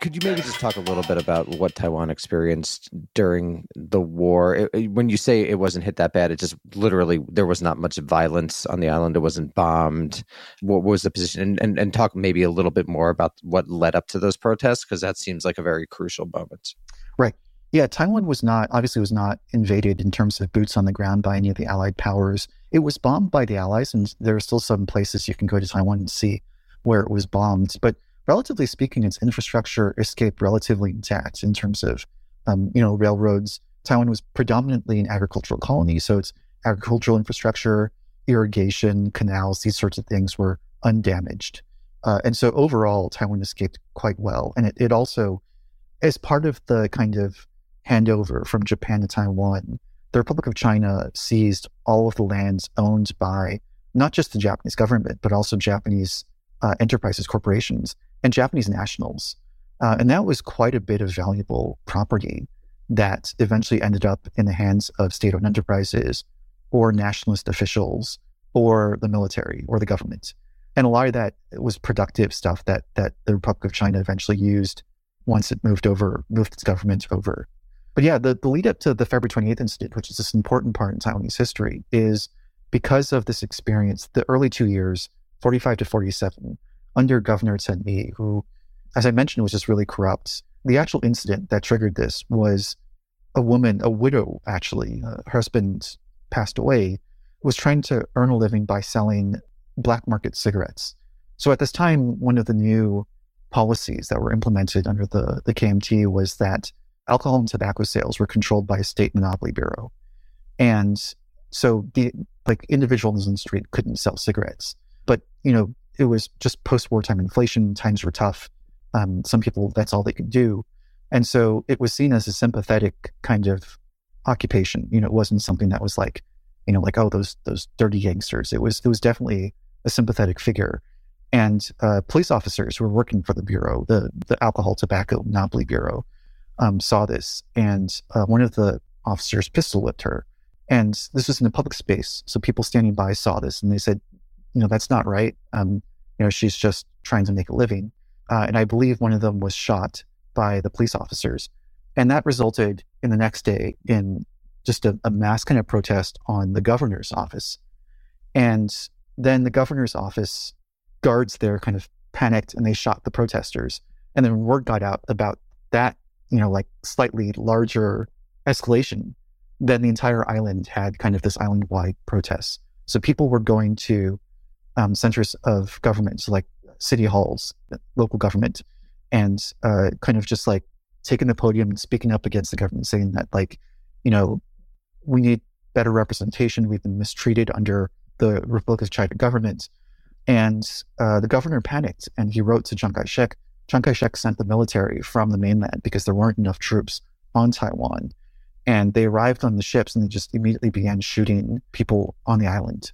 Could you maybe just talk a little bit about what Taiwan experienced during the war? It, it, when you say it wasn't hit that bad, it just literally there was not much violence on the island. It wasn't bombed. What was the position? And, and, and talk maybe a little bit more about what led up to those protests because that seems like a very crucial moment. Right. Yeah, Taiwan was not obviously was not invaded in terms of boots on the ground by any of the Allied powers. It was bombed by the Allies, and there are still some places you can go to Taiwan and see where it was bombed. But relatively speaking, its infrastructure escaped relatively intact in terms of, um, you know, railroads. Taiwan was predominantly an agricultural colony, so its agricultural infrastructure, irrigation, canals, these sorts of things were undamaged. Uh, and so overall, Taiwan escaped quite well. And it, it also, as part of the kind of handover from Japan to Taiwan, the Republic of China seized all of the lands owned by not just the Japanese government, but also Japanese uh, enterprises, corporations, and Japanese nationals. Uh, and that was quite a bit of valuable property that eventually ended up in the hands of state owned enterprises or nationalist officials or the military or the government. And a lot of that was productive stuff that, that the Republic of China eventually used once it moved over, moved its government over. But yeah, the, the lead up to the February 28th incident, which is this important part in Taiwanese history, is because of this experience, the early two years, 45 to 47, under Governor Chen Yi, who, as I mentioned, was just really corrupt. The actual incident that triggered this was a woman, a widow, actually, uh, her husband passed away, was trying to earn a living by selling black market cigarettes. So at this time, one of the new policies that were implemented under the, the KMT was that alcohol and tobacco sales were controlled by a state monopoly bureau. And so the like individuals in the street couldn't sell cigarettes. But, you know, it was just post wartime inflation. Times were tough. Um, some people, that's all they could do. And so it was seen as a sympathetic kind of occupation. You know, it wasn't something that was like, you know, like, oh, those, those dirty gangsters. It was, it was definitely a sympathetic figure. And uh, police officers who were working for the bureau, the, the Alcohol Tobacco Monopoly Bureau, um, saw this. And uh, one of the officers pistol whipped her. And this was in a public space. So people standing by saw this and they said, you know, that's not right. Um, you know, she's just trying to make a living. Uh, and I believe one of them was shot by the police officers. And that resulted in the next day in just a, a mass kind of protest on the governor's office. And then the governor's office guards there kind of panicked and they shot the protesters. And then word got out about that, you know, like slightly larger escalation. Then the entire island had kind of this island wide protests. So people were going to um, centers of government, so like city halls, local government, and uh, kind of just like taking the podium and speaking up against the government, saying that like, you know, we need better representation. We've been mistreated under the Republic of China government. And uh, the governor panicked and he wrote to Chiang Kai shek. Chiang Kai shek sent the military from the mainland because there weren't enough troops on Taiwan. And they arrived on the ships and they just immediately began shooting people on the island.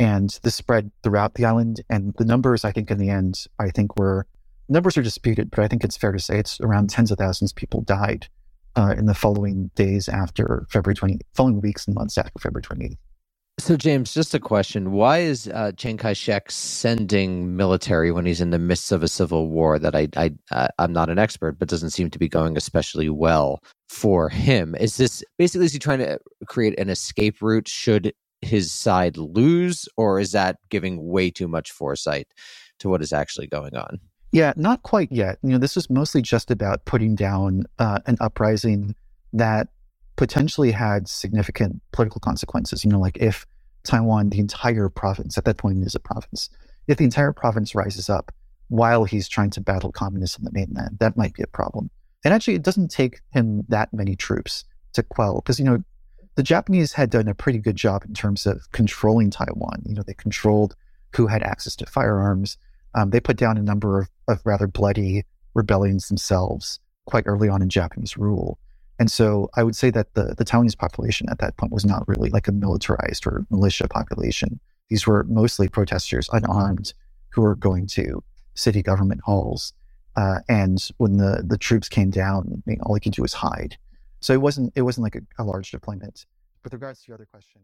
And this spread throughout the island. And the numbers, I think, in the end, I think were numbers are disputed, but I think it's fair to say it's around tens of thousands of people died uh, in the following days after February 20, following weeks and months after February 28th. So, James, just a question. Why is uh, Chiang Kai shek sending military when he's in the midst of a civil war that I, I, uh, I'm not an expert, but doesn't seem to be going especially well for him? Is this basically, is he trying to create an escape route should his side lose, or is that giving way too much foresight to what is actually going on? Yeah, not quite yet. You know, this was mostly just about putting down uh, an uprising that potentially had significant political consequences. You know, like if Taiwan, the entire province, at that point is a province, if the entire province rises up while he's trying to battle communists on the mainland, that might be a problem. And actually, it doesn't take him that many troops to quell, because, you know, the Japanese had done a pretty good job in terms of controlling Taiwan. You know, they controlled who had access to firearms. Um, they put down a number of, of rather bloody rebellions themselves quite early on in Japanese rule. And so I would say that the, the Taiwanese population at that point was not really like a militarized or militia population. These were mostly protesters, unarmed, who were going to city government halls. Uh, and when the, the troops came down, I mean, all they could do was hide. So it wasn't it wasn't like a, a large deployment. With regards to your other question,